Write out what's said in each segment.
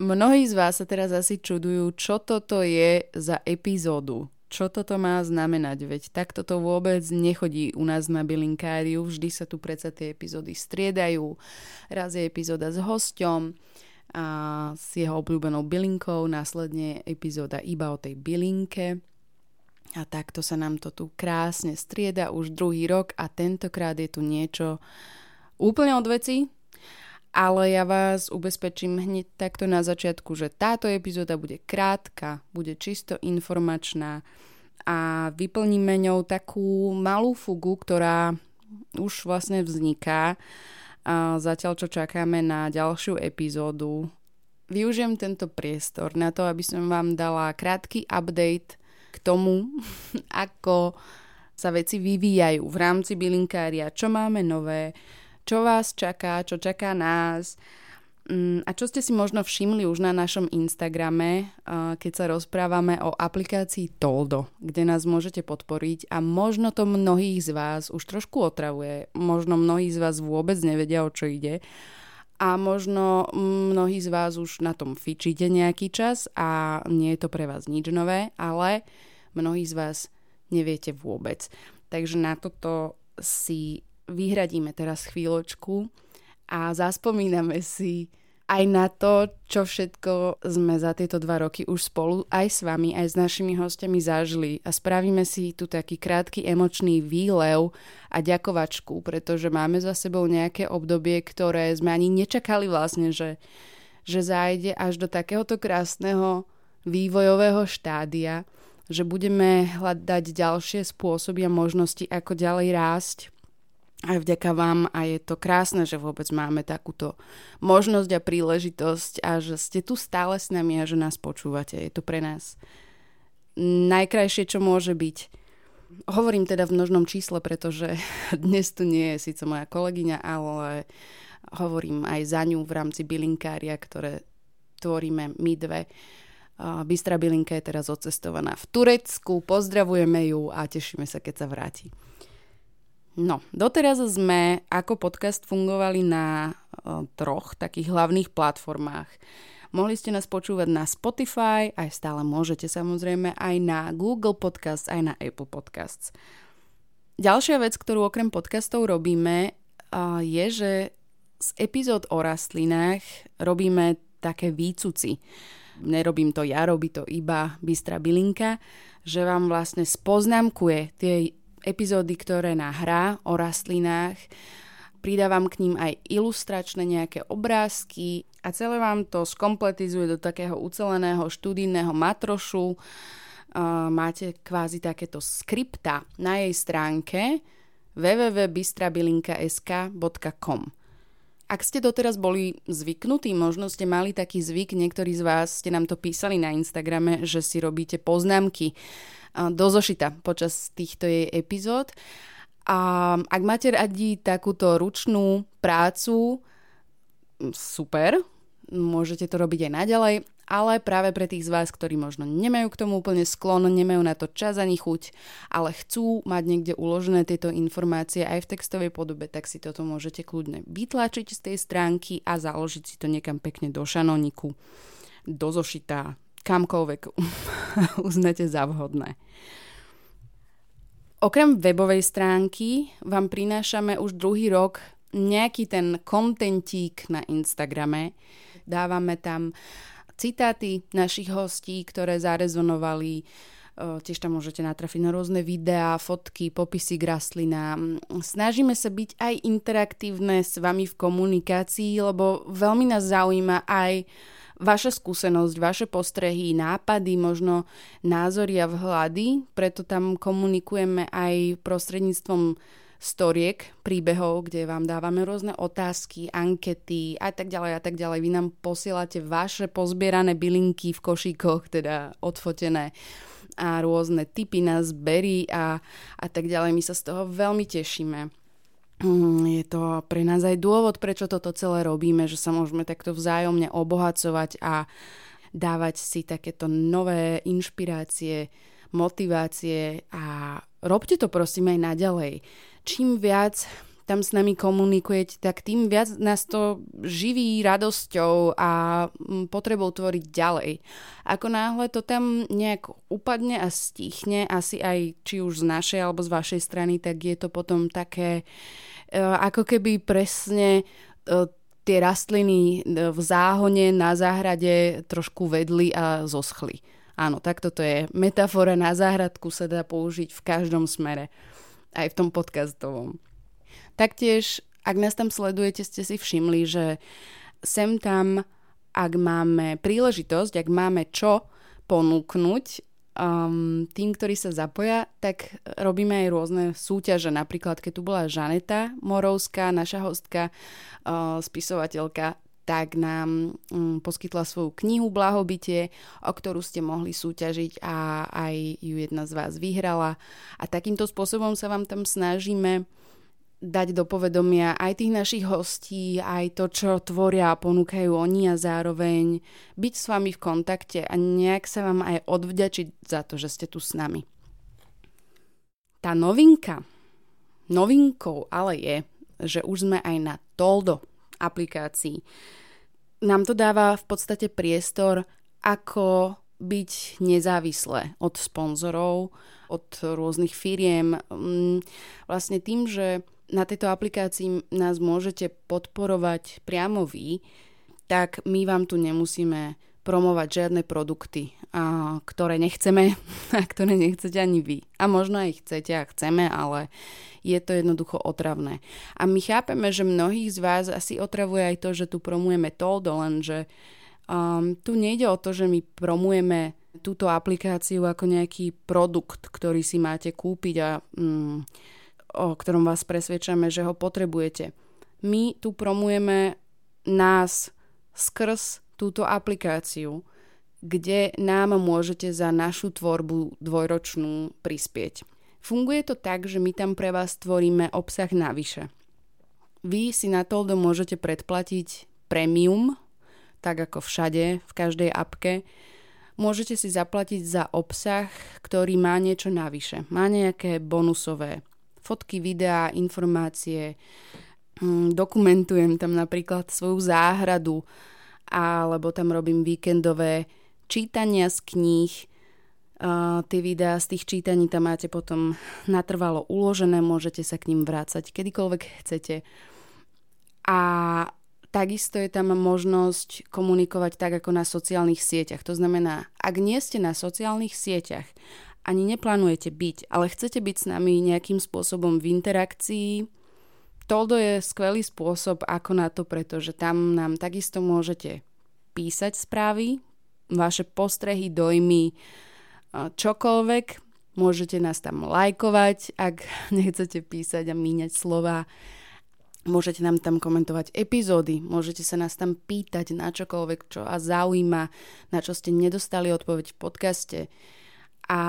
mnohí z vás sa teraz asi čudujú, čo toto je za epizódu. Čo toto má znamenať? Veď takto to vôbec nechodí u nás na bylinkáriu. Vždy sa tu predsa tie epizódy striedajú. Raz je epizóda s hosťom a s jeho obľúbenou bylinkou, následne epizóda iba o tej bylinke. A takto sa nám to tu krásne strieda už druhý rok a tentokrát je tu niečo úplne od veci, ale ja vás ubezpečím hneď takto na začiatku, že táto epizóda bude krátka, bude čisto informačná a vyplníme ňou takú malú fugu, ktorá už vlastne vzniká a zatiaľ čo čakáme na ďalšiu epizódu. Využijem tento priestor na to, aby som vám dala krátky update k tomu, ako sa veci vyvíjajú v rámci bylinkária, čo máme nové, čo vás čaká, čo čaká nás. Mm, a čo ste si možno všimli už na našom Instagrame, keď sa rozprávame o aplikácii Toldo, kde nás môžete podporiť a možno to mnohých z vás už trošku otravuje, možno mnohí z vás vôbec nevedia, o čo ide a možno mnohí z vás už na tom fičíte nejaký čas a nie je to pre vás nič nové, ale mnohí z vás neviete vôbec. Takže na toto si vyhradíme teraz chvíľočku a zaspomíname si aj na to, čo všetko sme za tieto dva roky už spolu aj s vami, aj s našimi hostiami zažili. A spravíme si tu taký krátky emočný výlev a ďakovačku, pretože máme za sebou nejaké obdobie, ktoré sme ani nečakali vlastne, že, že zájde až do takéhoto krásneho vývojového štádia, že budeme hľadať ďalšie spôsoby a možnosti, ako ďalej rásť aj vďaka vám a je to krásne, že vôbec máme takúto možnosť a príležitosť a že ste tu stále s nami a že nás počúvate. Je to pre nás najkrajšie, čo môže byť. Hovorím teda v množnom čísle, pretože dnes tu nie je síce moja kolegyňa, ale hovorím aj za ňu v rámci bylinkária, ktoré tvoríme my dve. Bystra bylinka je teraz odcestovaná v Turecku, pozdravujeme ju a tešíme sa, keď sa vráti. No, doteraz sme ako podcast fungovali na troch takých hlavných platformách. Mohli ste nás počúvať na Spotify, aj stále môžete samozrejme aj na Google Podcasts, aj na Apple Podcasts. Ďalšia vec, ktorú okrem podcastov robíme, je, že z epizód o rastlinách robíme také výcuci. Nerobím to ja, robí to iba Bystra Bilinka, že vám vlastne spoznámkuje tie epizódy, ktoré nahrá o rastlinách. Pridávam k ním aj ilustračné nejaké obrázky a celé vám to skompletizuje do takého uceleného študijného matrošu. Máte kvázi takéto skripta na jej stránke www.bystrabilinka.sk.com Ak ste doteraz boli zvyknutí, možno ste mali taký zvyk, niektorí z vás ste nám to písali na Instagrame, že si robíte poznámky do zošita počas týchto jej epizód. A ak máte radi takúto ručnú prácu, super, môžete to robiť aj naďalej, ale práve pre tých z vás, ktorí možno nemajú k tomu úplne sklon, nemajú na to čas ani chuť, ale chcú mať niekde uložené tieto informácie aj v textovej podobe, tak si toto môžete kľudne vytlačiť z tej stránky a založiť si to niekam pekne do šanoniku, do zošita, kamkoľvek uznáte za vhodné. Okrem webovej stránky vám prinášame už druhý rok nejaký ten kontentík na Instagrame. Dávame tam citáty našich hostí, ktoré zarezonovali. Tiež tam môžete natrafiť na rôzne videá, fotky, popisy k rastlinám. Snažíme sa byť aj interaktívne s vami v komunikácii, lebo veľmi nás zaujíma aj vaša skúsenosť, vaše postrehy, nápady, možno názory a vhľady, preto tam komunikujeme aj prostredníctvom storiek, príbehov, kde vám dávame rôzne otázky, ankety a tak ďalej a tak ďalej. Vy nám posielate vaše pozbierané bylinky v košíkoch, teda odfotené a rôzne typy na zbery a, a tak ďalej. My sa z toho veľmi tešíme. Mm, je to pre nás aj dôvod, prečo toto celé robíme, že sa môžeme takto vzájomne obohacovať a dávať si takéto nové inšpirácie, motivácie a robte to prosím aj naďalej. Čím viac tam s nami komunikujete, tak tým viac nás to živí radosťou a mm, potrebou tvoriť ďalej. Ako náhle to tam nejak upadne a stichne, asi aj či už z našej alebo z vašej strany, tak je to potom také e, ako keby presne e, tie rastliny e, v záhone na záhrade trošku vedli a zoschli. Áno, tak toto je. Metafora na záhradku sa dá použiť v každom smere. Aj v tom podcastovom. Taktiež, ak nás tam sledujete, ste si všimli, že sem tam, ak máme príležitosť, ak máme čo ponúknuť um, tým, ktorí sa zapoja, tak robíme aj rôzne súťaže. Napríklad, keď tu bola Žaneta Morovská, naša hostka, uh, spisovateľka, tak nám um, poskytla svoju knihu Blahobytie, o ktorú ste mohli súťažiť a aj ju jedna z vás vyhrala. A takýmto spôsobom sa vám tam snažíme dať do povedomia aj tých našich hostí, aj to, čo tvoria a ponúkajú oni a zároveň byť s vami v kontakte a nejak sa vám aj odvďačiť za to, že ste tu s nami. Tá novinka, novinkou ale je, že už sme aj na Toldo aplikácii. Nám to dáva v podstate priestor, ako byť nezávislé od sponzorov, od rôznych firiem. Mm, vlastne tým, že na tejto aplikácii nás môžete podporovať priamo vy, tak my vám tu nemusíme promovať žiadne produkty, a, ktoré nechceme a ktoré nechcete ani vy. A možno aj chcete a chceme, ale je to jednoducho otravné. A my chápeme, že mnohých z vás asi otravuje aj to, že tu promujeme Toldo, lenže um, tu nejde o to, že my promujeme túto aplikáciu ako nejaký produkt, ktorý si máte kúpiť a um, o ktorom vás presvedčame, že ho potrebujete. My tu promujeme nás skrz túto aplikáciu, kde nám môžete za našu tvorbu dvojročnú prispieť. Funguje to tak, že my tam pre vás tvoríme obsah navyše. Vy si na Toldo môžete predplatiť premium, tak ako všade, v každej apke. Môžete si zaplatiť za obsah, ktorý má niečo navyše. Má nejaké bonusové fotky, videá, informácie, mm, dokumentujem tam napríklad svoju záhradu, alebo tam robím víkendové čítania z kníh. Uh, tie videá z tých čítaní tam máte potom natrvalo uložené, môžete sa k ním vrácať kedykoľvek chcete. A takisto je tam možnosť komunikovať tak ako na sociálnych sieťach. To znamená, ak nie ste na sociálnych sieťach ani neplánujete byť, ale chcete byť s nami nejakým spôsobom v interakcii, Toldo je skvelý spôsob ako na to, pretože tam nám takisto môžete písať správy, vaše postrehy, dojmy, čokoľvek. Môžete nás tam lajkovať, ak nechcete písať a míňať slova. Môžete nám tam komentovať epizódy, môžete sa nás tam pýtať na čokoľvek, čo vás zaujíma, na čo ste nedostali odpoveď v podcaste a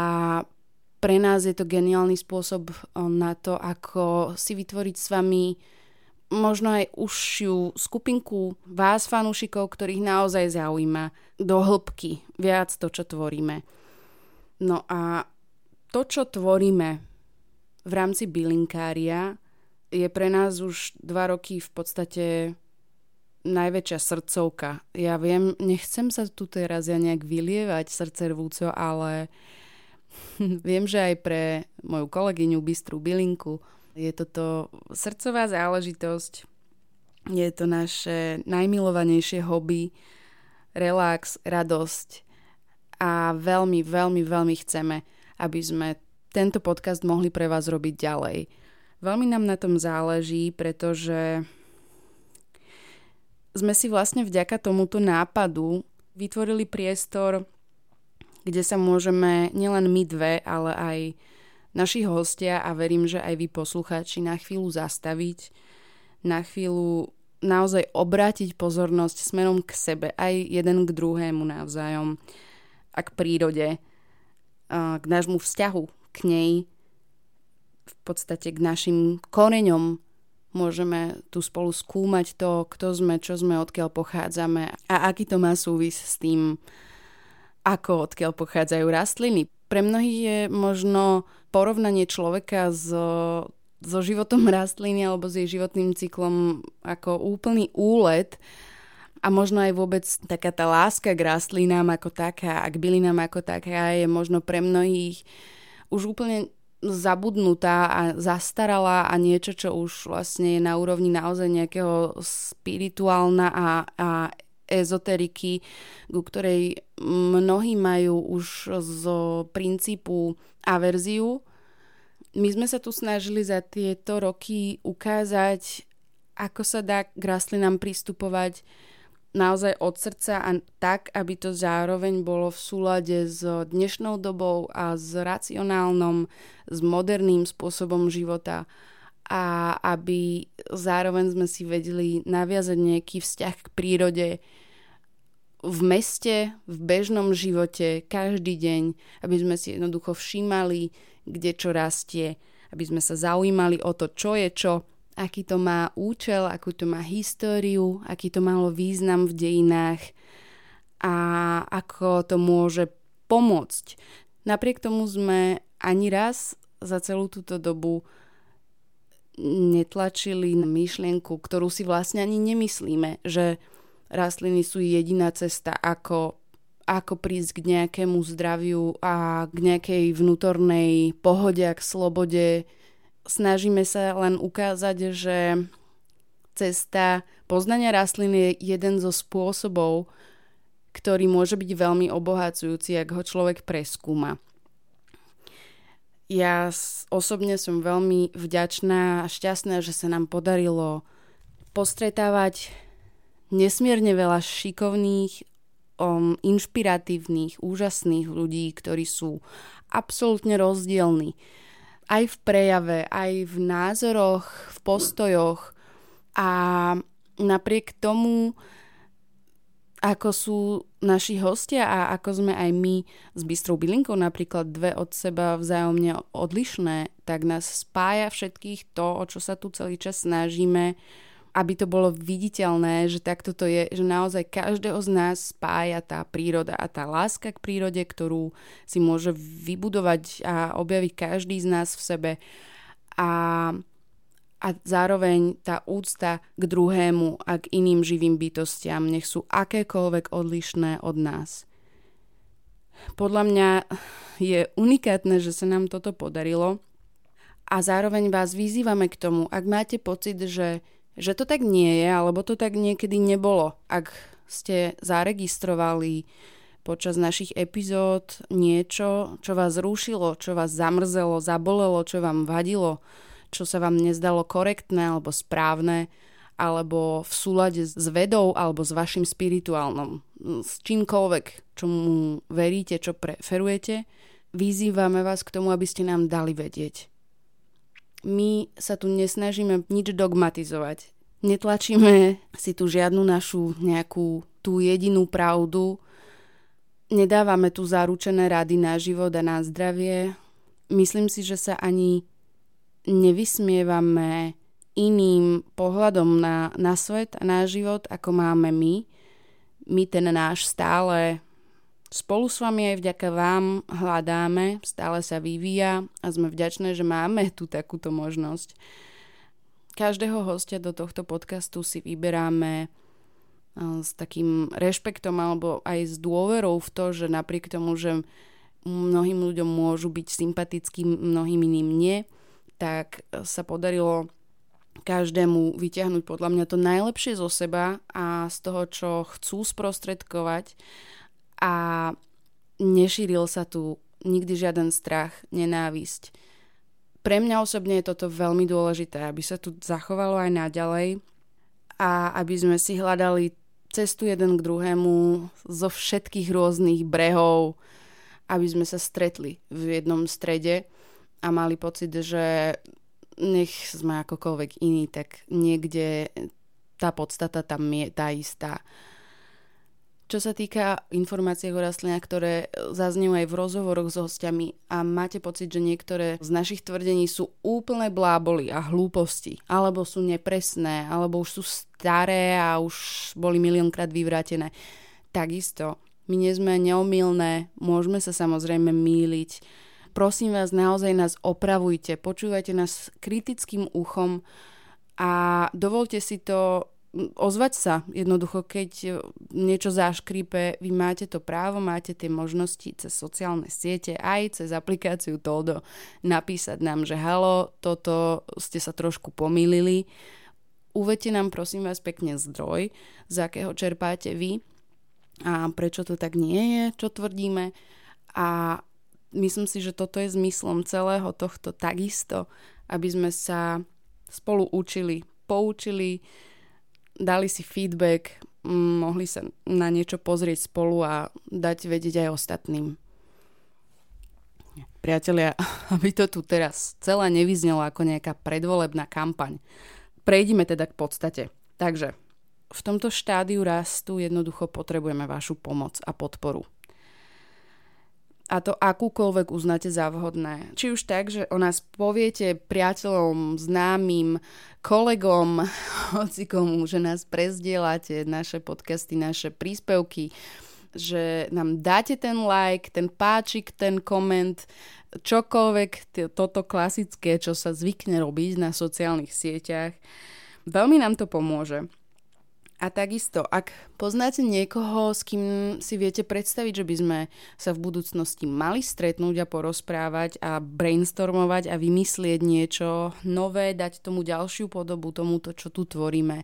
pre nás je to geniálny spôsob eh, na to, ako si vytvoriť s vami možno aj užšiu skupinku vás, fanúšikov, ktorých naozaj zaujíma do hĺbky viac to, čo tvoríme. No a to, čo tvoríme v rámci bylinkária, je pre nás už dva roky v podstate najväčšia srdcovka. Ja viem, nechcem sa tu teraz ja nejak vylievať srdce rvúco, ale Viem, že aj pre moju kolegyňu Bystru Bylinku je toto srdcová záležitosť. Je to naše najmilovanejšie hobby, relax, radosť a veľmi, veľmi, veľmi chceme, aby sme tento podcast mohli pre vás robiť ďalej. Veľmi nám na tom záleží, pretože sme si vlastne vďaka tomuto nápadu vytvorili priestor kde sa môžeme nielen my dve, ale aj naši hostia a verím, že aj vy poslucháči na chvíľu zastaviť, na chvíľu naozaj obrátiť pozornosť smerom k sebe, aj jeden k druhému navzájom a k prírode, k nášmu vzťahu k nej, v podstate k našim koreňom. Môžeme tu spolu skúmať to, kto sme, čo sme, odkiaľ pochádzame a aký to má súvis s tým, ako odkiaľ pochádzajú rastliny. Pre mnohých je možno porovnanie človeka s so životom rastliny alebo s jej životným cyklom ako úplný úlet a možno aj vôbec taká tá láska k rastlinám ako taká a k bylinám ako taká je možno pre mnohých už úplne zabudnutá a zastarala a niečo, čo už vlastne je na úrovni naozaj nejakého spirituálna a, a ezoteriky, ku ktorej mnohí majú už z princípu averziu. My sme sa tu snažili za tieto roky ukázať, ako sa dá k rastlinám pristupovať naozaj od srdca a tak, aby to zároveň bolo v súlade s dnešnou dobou a s racionálnom, s moderným spôsobom života a aby zároveň sme si vedeli naviazať nejaký vzťah k prírode v meste, v bežnom živote, každý deň, aby sme si jednoducho všímali kde čo rastie, aby sme sa zaujímali o to, čo je čo, aký to má účel, akú to má históriu, aký to malo význam v dejinách a ako to môže pomôcť. Napriek tomu sme ani raz za celú túto dobu netlačili na myšlienku, ktorú si vlastne ani nemyslíme, že rastliny sú jediná cesta, ako ako prísť k nejakému zdraviu a k nejakej vnútornej pohode a k slobode. Snažíme sa len ukázať, že cesta poznania rastlín je jeden zo spôsobov, ktorý môže byť veľmi obohacujúci, ak ho človek preskúma. Ja osobne som veľmi vďačná a šťastná, že sa nám podarilo postretávať nesmierne veľa šikovných um, inšpiratívnych, úžasných ľudí, ktorí sú absolútne rozdielni. Aj v prejave, aj v názoroch, v postojoch. A napriek tomu, ako sú naši hostia a ako sme aj my s Bystrou bylinkou napríklad dve od seba vzájomne odlišné, tak nás spája všetkých to, o čo sa tu celý čas snažíme aby to bolo viditeľné, že takto to je, že naozaj každého z nás spája tá príroda a tá láska k prírode, ktorú si môže vybudovať a objaviť každý z nás v sebe. A, a zároveň tá úcta k druhému a k iným živým bytostiam, nech sú akékoľvek odlišné od nás. Podľa mňa je unikátne, že sa nám toto podarilo a zároveň vás vyzývame k tomu, ak máte pocit, že že to tak nie je, alebo to tak niekedy nebolo. Ak ste zaregistrovali počas našich epizód niečo, čo vás rušilo, čo vás zamrzelo, zabolelo, čo vám vadilo, čo sa vám nezdalo korektné alebo správne, alebo v súlade s vedou alebo s vašim spirituálnom, s čímkoľvek, čomu veríte, čo preferujete, vyzývame vás k tomu, aby ste nám dali vedieť my sa tu nesnažíme nič dogmatizovať. Netlačíme si tu žiadnu našu nejakú tú jedinú pravdu. Nedávame tu zaručené rady na život a na zdravie. Myslím si, že sa ani nevysmievame iným pohľadom na, na svet a na život, ako máme my. My ten náš stále Spolu s vami aj vďaka vám hľadáme, stále sa vyvíja a sme vďačné, že máme tu takúto možnosť. Každého hostia do tohto podcastu si vyberáme s takým rešpektom alebo aj s dôverou v to, že napriek tomu, že mnohým ľuďom môžu byť sympatickí, mnohým iným nie, tak sa podarilo každému vyťahnuť podľa mňa to najlepšie zo seba a z toho, čo chcú sprostredkovať a nešíril sa tu nikdy žiaden strach, nenávisť. Pre mňa osobne je toto veľmi dôležité, aby sa tu zachovalo aj naďalej a aby sme si hľadali cestu jeden k druhému zo všetkých rôznych brehov, aby sme sa stretli v jednom strede a mali pocit, že nech sme akokoľvek iní, tak niekde tá podstata tam je tá istá. Čo sa týka informácií o rastlinách, ktoré zaznejú aj v rozhovoroch s hostiami a máte pocit, že niektoré z našich tvrdení sú úplne bláboli a hlúposti, alebo sú nepresné, alebo už sú staré a už boli miliónkrát vyvrátené. Takisto, my nie sme neomilné, môžeme sa samozrejme míliť. Prosím vás, naozaj nás opravujte, počúvajte nás kritickým uchom a dovolte si to ozvať sa jednoducho, keď niečo zaškrípe, vy máte to právo, máte tie možnosti cez sociálne siete, aj cez aplikáciu Toldo napísať nám, že halo, toto ste sa trošku pomýlili. Uvedte nám prosím vás pekne zdroj, z akého čerpáte vy a prečo to tak nie je, čo tvrdíme. A myslím si, že toto je zmyslom celého tohto takisto, aby sme sa spolu učili, poučili, dali si feedback, mohli sa na niečo pozrieť spolu a dať vedieť aj ostatným. Priatelia, aby to tu teraz celé nevyznelo ako nejaká predvolebná kampaň. Prejdime teda k podstate. Takže, v tomto štádiu rastu jednoducho potrebujeme vašu pomoc a podporu a to akúkoľvek uznáte za vhodné. Či už tak, že o nás poviete priateľom, známym, kolegom, hoci komu, že nás prezdielate, naše podcasty, naše príspevky, že nám dáte ten like, ten páčik, ten koment, čokoľvek toto klasické, čo sa zvykne robiť na sociálnych sieťach. Veľmi nám to pomôže. A takisto, ak poznáte niekoho, s kým si viete predstaviť, že by sme sa v budúcnosti mali stretnúť a porozprávať a brainstormovať a vymyslieť niečo nové, dať tomu ďalšiu podobu, tomuto, čo tu tvoríme.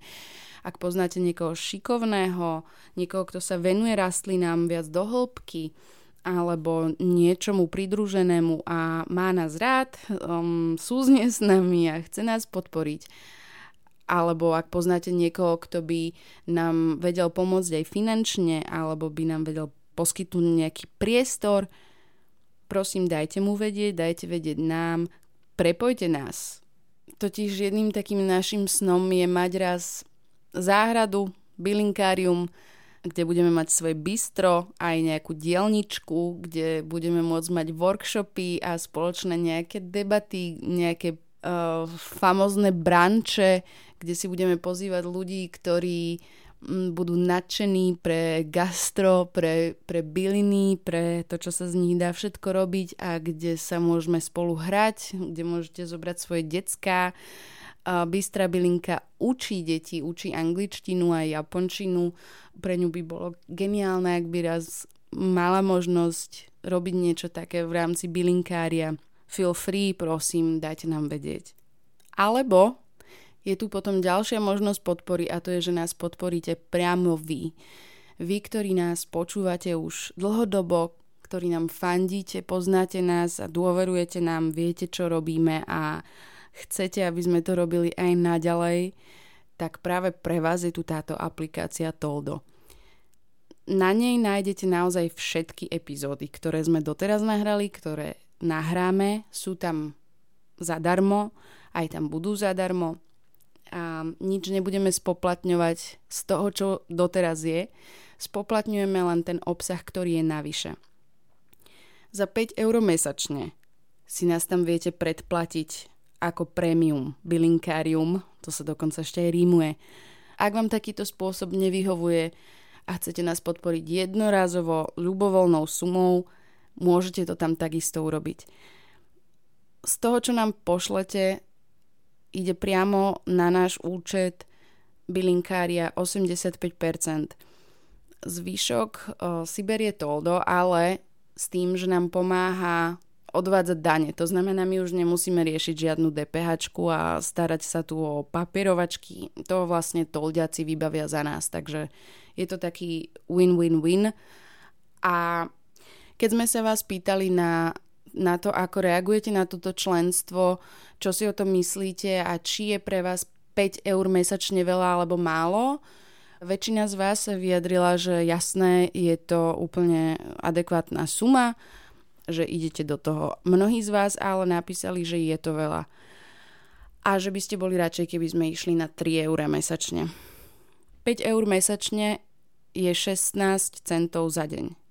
Ak poznáte niekoho šikovného, niekoho, kto sa venuje rastlinám viac do hĺbky, alebo niečomu pridruženému a má nás rád, um, súzne s nami a chce nás podporiť, alebo ak poznáte niekoho, kto by nám vedel pomôcť aj finančne, alebo by nám vedel poskytnúť nejaký priestor, prosím, dajte mu vedieť, dajte vedieť nám, prepojte nás. Totiž jedným takým našim snom je mať raz záhradu, bylinkárium, kde budeme mať svoje bistro, aj nejakú dielničku, kde budeme môcť mať workshopy a spoločné nejaké debaty, nejaké uh, famozne branče, kde si budeme pozývať ľudí, ktorí mm, budú nadšení pre gastro, pre, pre byliny, pre to, čo sa z nich dá všetko robiť a kde sa môžeme spolu hrať, kde môžete zobrať svoje decka. Bystra bylinka učí deti, učí angličtinu a japončinu. Pre ňu by bolo geniálne, ak by raz mala možnosť robiť niečo také v rámci bylinkária. Feel free, prosím, dajte nám vedieť. Alebo je tu potom ďalšia možnosť podpory a to je, že nás podporíte priamo vy. Vy, ktorí nás počúvate už dlhodobo, ktorí nám fandíte, poznáte nás a dôverujete nám, viete, čo robíme a chcete, aby sme to robili aj naďalej, tak práve pre vás je tu táto aplikácia Toldo. Na nej nájdete naozaj všetky epizódy, ktoré sme doteraz nahrali, ktoré nahráme, sú tam zadarmo, aj tam budú zadarmo a nič nebudeme spoplatňovať z toho, čo doteraz je. Spoplatňujeme len ten obsah, ktorý je navyše. Za 5 eur mesačne si nás tam viete predplatiť ako premium, bylinkárium, to sa dokonca ešte aj rímuje. Ak vám takýto spôsob nevyhovuje a chcete nás podporiť jednorázovo, ľubovoľnou sumou, môžete to tam takisto urobiť. Z toho, čo nám pošlete, ide priamo na náš účet bylinkária 85%. Zvyšok o, si berie toldo, ale s tým, že nám pomáha odvádzať dane. To znamená, my už nemusíme riešiť žiadnu DPH a starať sa tu o papierovačky. To vlastne toldiaci vybavia za nás. Takže je to taký win-win-win. A keď sme sa vás pýtali na na to, ako reagujete na toto členstvo, čo si o tom myslíte a či je pre vás 5 eur mesačne veľa alebo málo. Väčšina z vás sa vyjadrila, že jasné, je to úplne adekvátna suma že idete do toho. Mnohí z vás ale napísali, že je to veľa. A že by ste boli radšej, keby sme išli na 3 eur mesačne. 5 eur mesačne je 16 centov za deň.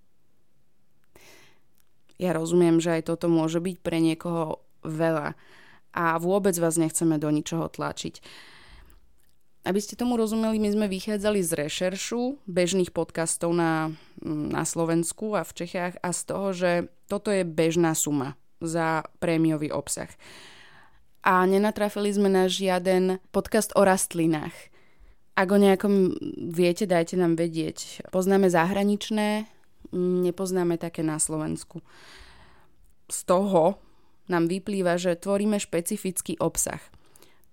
Ja rozumiem, že aj toto môže byť pre niekoho veľa a vôbec vás nechceme do ničoho tlačiť. Aby ste tomu rozumeli, my sme vychádzali z rešeršu bežných podcastov na, na Slovensku a v Čechách a z toho, že toto je bežná suma za prémiový obsah. A nenatrafili sme na žiaden podcast o rastlinách. Ak o nejakom viete, dajte nám vedieť. Poznáme zahraničné, nepoznáme také na Slovensku. Z toho nám vyplýva, že tvoríme špecifický obsah.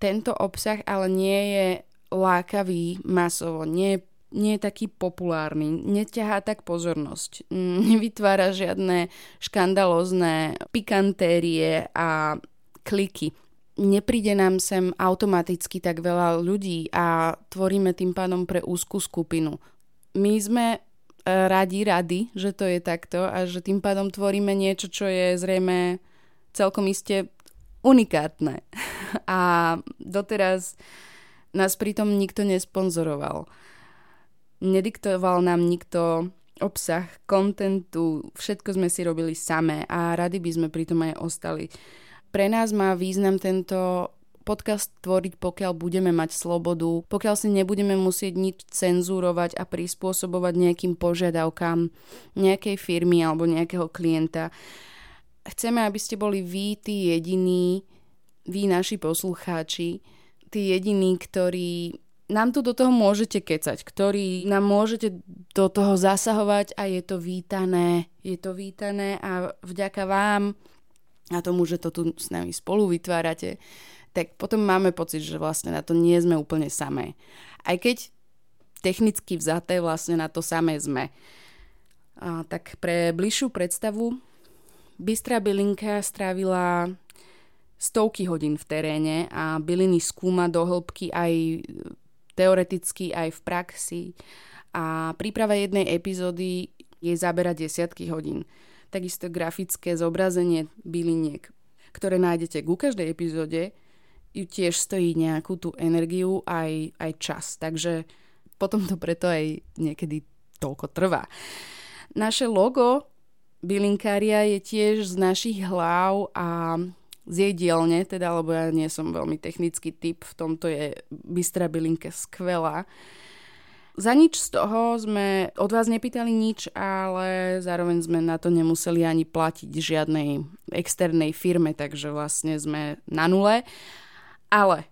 Tento obsah ale nie je lákavý masovo, nie, nie je taký populárny, neťahá tak pozornosť, nevytvára žiadne škandalozné pikantérie a kliky. Nepríde nám sem automaticky tak veľa ľudí a tvoríme tým pádom pre úzkú skupinu. My sme radi, radi, že to je takto a že tým pádom tvoríme niečo, čo je zrejme celkom iste unikátne. A doteraz nás pritom nikto nesponzoroval. Nediktoval nám nikto obsah, kontentu, všetko sme si robili samé a radi by sme pritom aj ostali. Pre nás má význam tento podcast tvoriť, pokiaľ budeme mať slobodu, pokiaľ si nebudeme musieť nič cenzúrovať a prispôsobovať nejakým požiadavkám nejakej firmy alebo nejakého klienta. Chceme, aby ste boli vy, tí jediní, vy naši poslucháči, tí jediní, ktorí nám tu do toho môžete kecať, ktorí nám môžete do toho zasahovať a je to vítané. Je to vítané a vďaka vám a tomu, že to tu s nami spolu vytvárate, tak potom máme pocit, že vlastne na to nie sme úplne samé. Aj keď technicky vzaté vlastne na to samé sme. A tak pre bližšiu predstavu Bystra bylinka strávila stovky hodín v teréne a byliny skúma do hĺbky aj teoreticky, aj v praxi. A príprava jednej epizódy je zabera desiatky hodín. Takisto grafické zobrazenie byliniek, ktoré nájdete ku každej epizóde, ju tiež stojí nejakú tú energiu aj, aj čas. Takže potom to preto aj niekedy toľko trvá. Naše logo bylinkária je tiež z našich hlav a z jej dielne, teda, lebo ja nie som veľmi technický typ, v tomto je Bystra bylinka skvelá. Za nič z toho sme od vás nepýtali nič, ale zároveň sme na to nemuseli ani platiť žiadnej externej firme, takže vlastne sme na nule. Ale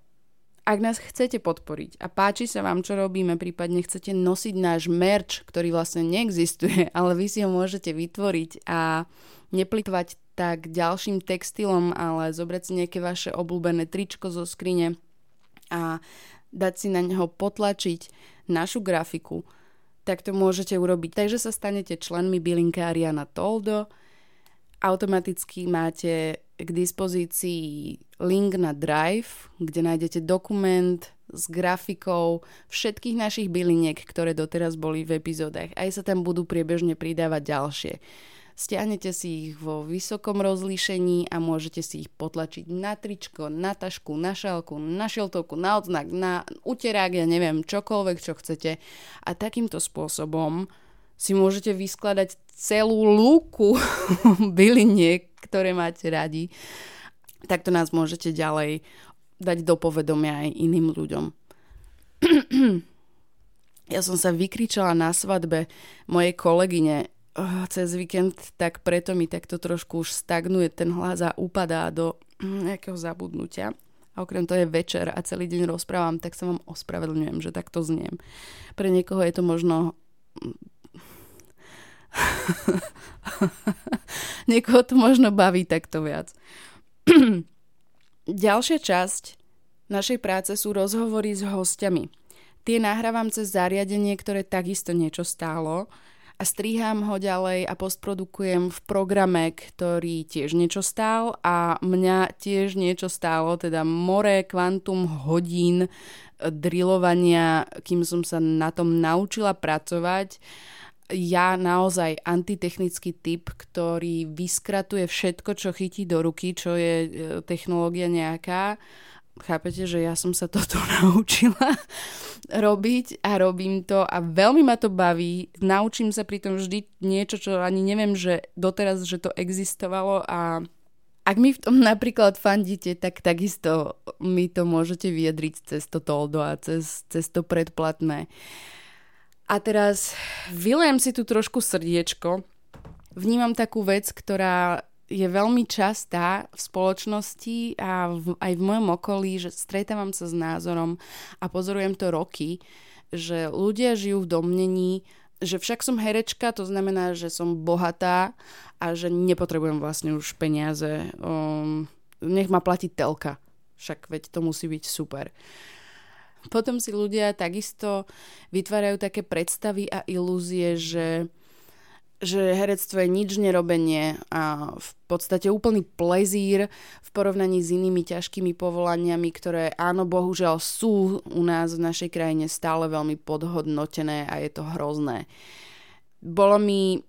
ak nás chcete podporiť a páči sa vám, čo robíme, prípadne chcete nosiť náš merch, ktorý vlastne neexistuje, ale vy si ho môžete vytvoriť a neplitvať tak ďalším textilom, ale zobrať si nejaké vaše obľúbené tričko zo skrine a dať si na neho potlačiť našu grafiku, tak to môžete urobiť. Takže sa stanete členmi bylinkária na Toldo, automaticky máte k dispozícii link na Drive, kde nájdete dokument s grafikou všetkých našich byliniek, ktoré doteraz boli v epizódach. Aj sa tam budú priebežne pridávať ďalšie. Stiahnete si ich vo vysokom rozlíšení a môžete si ich potlačiť na tričko, na tašku, na šálku, na šiltovku, na odznak, na uterák, ja neviem, čokoľvek, čo chcete. A takýmto spôsobom si môžete vyskladať celú lúku byliniek, ktoré máte radi. Takto nás môžete ďalej dať do povedomia aj iným ľuďom. ja som sa vykričala na svadbe mojej kolegyne cez víkend, tak preto mi takto trošku už stagnuje ten hlas a upadá do nejakého zabudnutia. A okrem toho je večer a celý deň rozprávam, tak sa vám ospravedlňujem, že takto zniem. Pre niekoho je to možno... niekoho to možno baví takto viac. Ďalšia časť našej práce sú rozhovory s hostiami. Tie nahrávam cez zariadenie, ktoré takisto niečo stálo a strihám ho ďalej a postprodukujem v programe, ktorý tiež niečo stál a mňa tiež niečo stálo, teda more, kvantum hodín drillovania, kým som sa na tom naučila pracovať. Ja naozaj antitechnický typ, ktorý vyskratuje všetko, čo chytí do ruky, čo je e, technológia nejaká. Chápete, že ja som sa toto naučila robiť a robím to a veľmi ma to baví. Naučím sa pri tom vždy niečo, čo ani neviem, že doteraz, že to existovalo a ak mi v tom napríklad fandíte, tak takisto mi to môžete vyjadriť cez to toldo a cez, cez to predplatné. A teraz vylejem si tu trošku srdiečko. Vnímam takú vec, ktorá je veľmi častá v spoločnosti a v, aj v mojom okolí, že stretávam sa s názorom a pozorujem to roky, že ľudia žijú v domnení, že však som herečka, to znamená, že som bohatá a že nepotrebujem vlastne už peniaze. Um, nech ma platí telka. Však veď to musí byť super. Potom si ľudia takisto vytvárajú také predstavy a ilúzie, že, že herectvo je nič nerobenie a v podstate úplný plezír v porovnaní s inými ťažkými povolaniami, ktoré áno, bohužiaľ sú u nás v našej krajine stále veľmi podhodnotené a je to hrozné. Bolo mi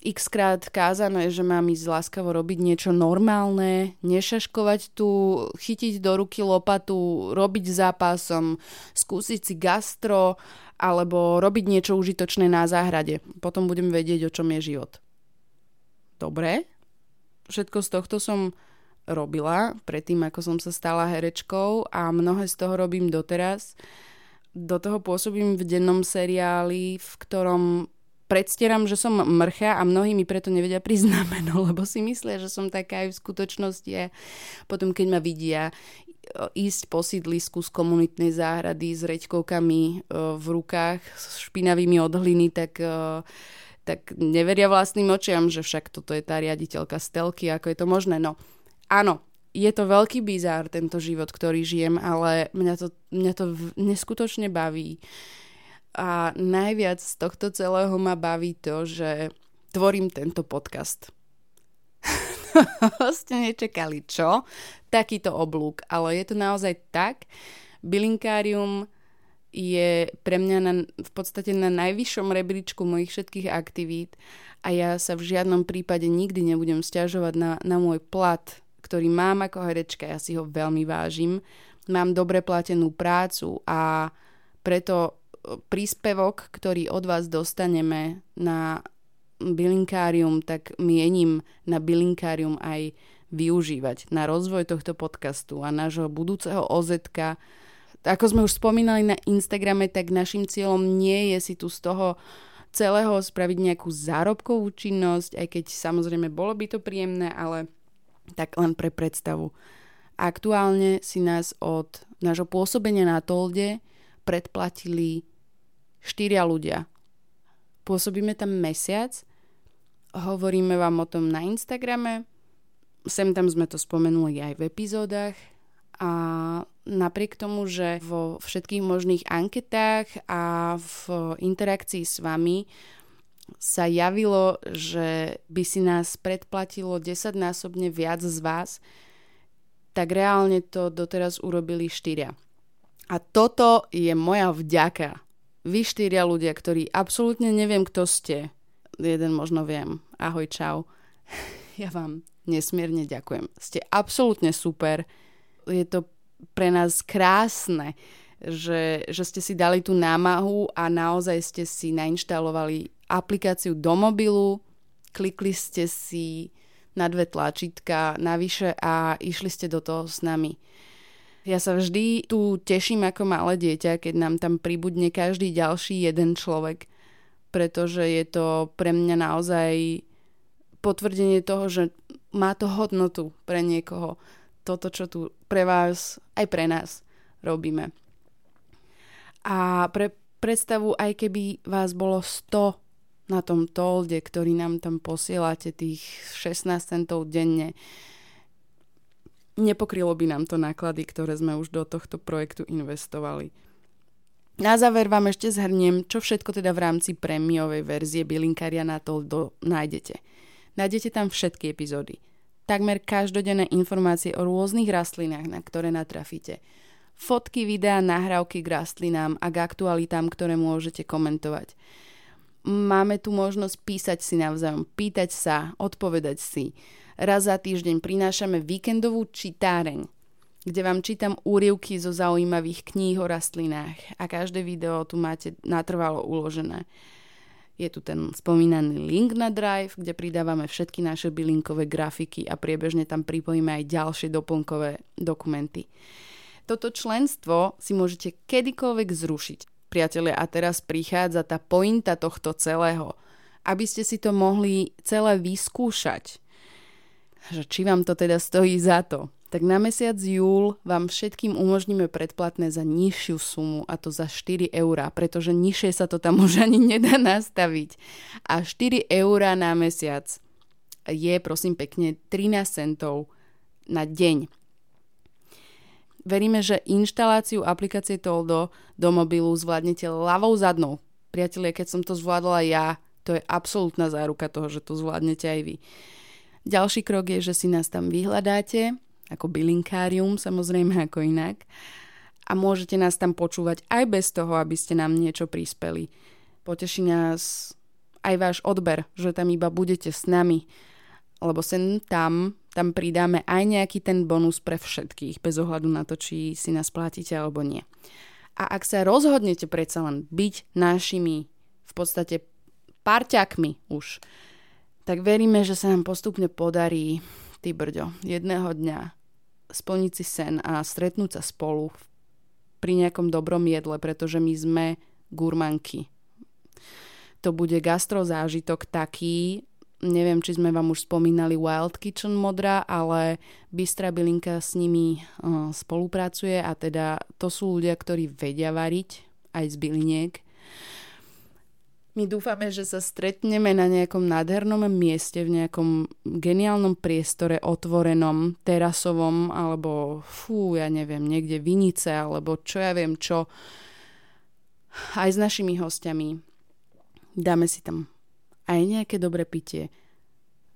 x kázané, že mám ísť láskavo robiť niečo normálne, nešaškovať tu, chytiť do ruky lopatu, robiť zápasom, skúsiť si gastro alebo robiť niečo užitočné na záhrade. Potom budem vedieť, o čom je život. Dobre, všetko z tohto som robila predtým, ako som sa stala herečkou a mnohé z toho robím doteraz. Do toho pôsobím v dennom seriáli, v ktorom predstieram, že som mrcha a mnohí mi preto nevedia priznameno, lebo si myslia, že som taká aj v skutočnosti a potom keď ma vidia ísť po sídlisku z komunitnej záhrady s reďkovkami v rukách, s špinavými odhliny, tak tak neveria vlastným očiam, že však toto je tá riaditeľka stelky, ako je to možné. No, áno, je to veľký bizár, tento život, ktorý žijem, ale mňa to, mňa to neskutočne baví. A najviac z tohto celého ma baví to, že tvorím tento podcast. ste nečakali, čo? Takýto oblúk, ale je to naozaj tak. Bilinkárium je pre mňa na, v podstate na najvyššom rebríčku mojich všetkých aktivít a ja sa v žiadnom prípade nikdy nebudem stiažovať na, na môj plat, ktorý mám ako herečka, ja si ho veľmi vážim. Mám dobre platenú prácu a preto príspevok, ktorý od vás dostaneme na bilinkárium, tak mienim na bilinkárium aj využívať na rozvoj tohto podcastu a nášho budúceho OZK. Ako sme už spomínali na Instagrame, tak našim cieľom nie je si tu z toho celého spraviť nejakú zárobkovú činnosť, aj keď samozrejme bolo by to príjemné, ale tak len pre predstavu. Aktuálne si nás od nášho pôsobenia na Tolde predplatili štyria ľudia. Pôsobíme tam mesiac, hovoríme vám o tom na Instagrame, sem tam sme to spomenuli aj v epizódach a napriek tomu, že vo všetkých možných anketách a v interakcii s vami sa javilo, že by si nás predplatilo 10-násobne viac z vás, tak reálne to doteraz urobili štyria. A toto je moja vďaka. Vy štyria ľudia, ktorí absolútne neviem, kto ste, jeden možno viem, ahoj, čau, ja vám nesmierne ďakujem. Ste absolútne super, je to pre nás krásne, že, že ste si dali tú námahu a naozaj ste si nainštalovali aplikáciu do mobilu, klikli ste si na dve tlačítka navyše a išli ste do toho s nami. Ja sa vždy tu teším ako malé dieťa, keď nám tam pribudne každý ďalší jeden človek, pretože je to pre mňa naozaj potvrdenie toho, že má to hodnotu pre niekoho. Toto, čo tu pre vás, aj pre nás robíme. A pre predstavu, aj keby vás bolo 100 na tom tolde, ktorý nám tam posielate, tých 16 centov denne, nepokrylo by nám to náklady, ktoré sme už do tohto projektu investovali. Na záver vám ešte zhrniem, čo všetko teda v rámci prémiovej verzie Bylinkaria na to do, nájdete. Nájdete tam všetky epizódy. Takmer každodenné informácie o rôznych rastlinách, na ktoré natrafíte. Fotky, videá, nahrávky k rastlinám a k aktualitám, ktoré môžete komentovať. Máme tu možnosť písať si navzájom, pýtať sa, odpovedať si. Raz za týždeň prinášame víkendovú čitáreň, kde vám čítam úrivky zo zaujímavých kníh o rastlinách a každé video tu máte natrvalo uložené. Je tu ten spomínaný link na Drive, kde pridávame všetky naše bylinkové grafiky a priebežne tam pripojíme aj ďalšie doplnkové dokumenty. Toto členstvo si môžete kedykoľvek zrušiť. Priatelia, a teraz prichádza tá pointa tohto celého, aby ste si to mohli celé vyskúšať. Že či vám to teda stojí za to tak na mesiac júl vám všetkým umožníme predplatné za nižšiu sumu a to za 4 eurá, pretože nižšie sa to tam už ani nedá nastaviť. A 4 eurá na mesiac je prosím pekne 13 centov na deň. Veríme, že inštaláciu aplikácie Toldo do mobilu zvládnete ľavou zadnou. Priatelia, keď som to zvládla ja, to je absolútna záruka toho, že to zvládnete aj vy. Ďalší krok je, že si nás tam vyhľadáte ako bylinkárium, samozrejme ako inak. A môžete nás tam počúvať aj bez toho, aby ste nám niečo prispeli. Poteší nás aj váš odber, že tam iba budete s nami, lebo sem tam, tam pridáme aj nejaký ten bonus pre všetkých, bez ohľadu na to, či si nás platíte alebo nie. A ak sa rozhodnete predsa len byť našimi v podstate parťakmi už, tak veríme, že sa nám postupne podarí, ty brďo, jedného dňa splniť si sen a stretnúť sa spolu pri nejakom dobrom jedle, pretože my sme gurmanky. To bude gastro zážitok taký, neviem, či sme vám už spomínali Wild Kitchen Modra, ale Bystra Bylinka s nimi uh, spolupracuje a teda to sú ľudia, ktorí vedia variť aj z byliniek my dúfame, že sa stretneme na nejakom nádhernom mieste, v nejakom geniálnom priestore, otvorenom, terasovom, alebo fú, ja neviem, niekde Vinice, alebo čo ja viem čo. Aj s našimi hostiami. Dáme si tam aj nejaké dobré pitie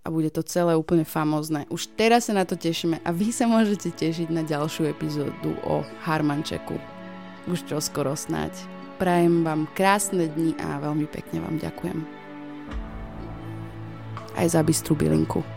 a bude to celé úplne famózne. Už teraz sa na to tešíme a vy sa môžete tešiť na ďalšiu epizódu o Harmančeku. Už čo skoro snáď. Prajem vám krásne dni a veľmi pekne vám ďakujem. Aj za bystrú bylinku.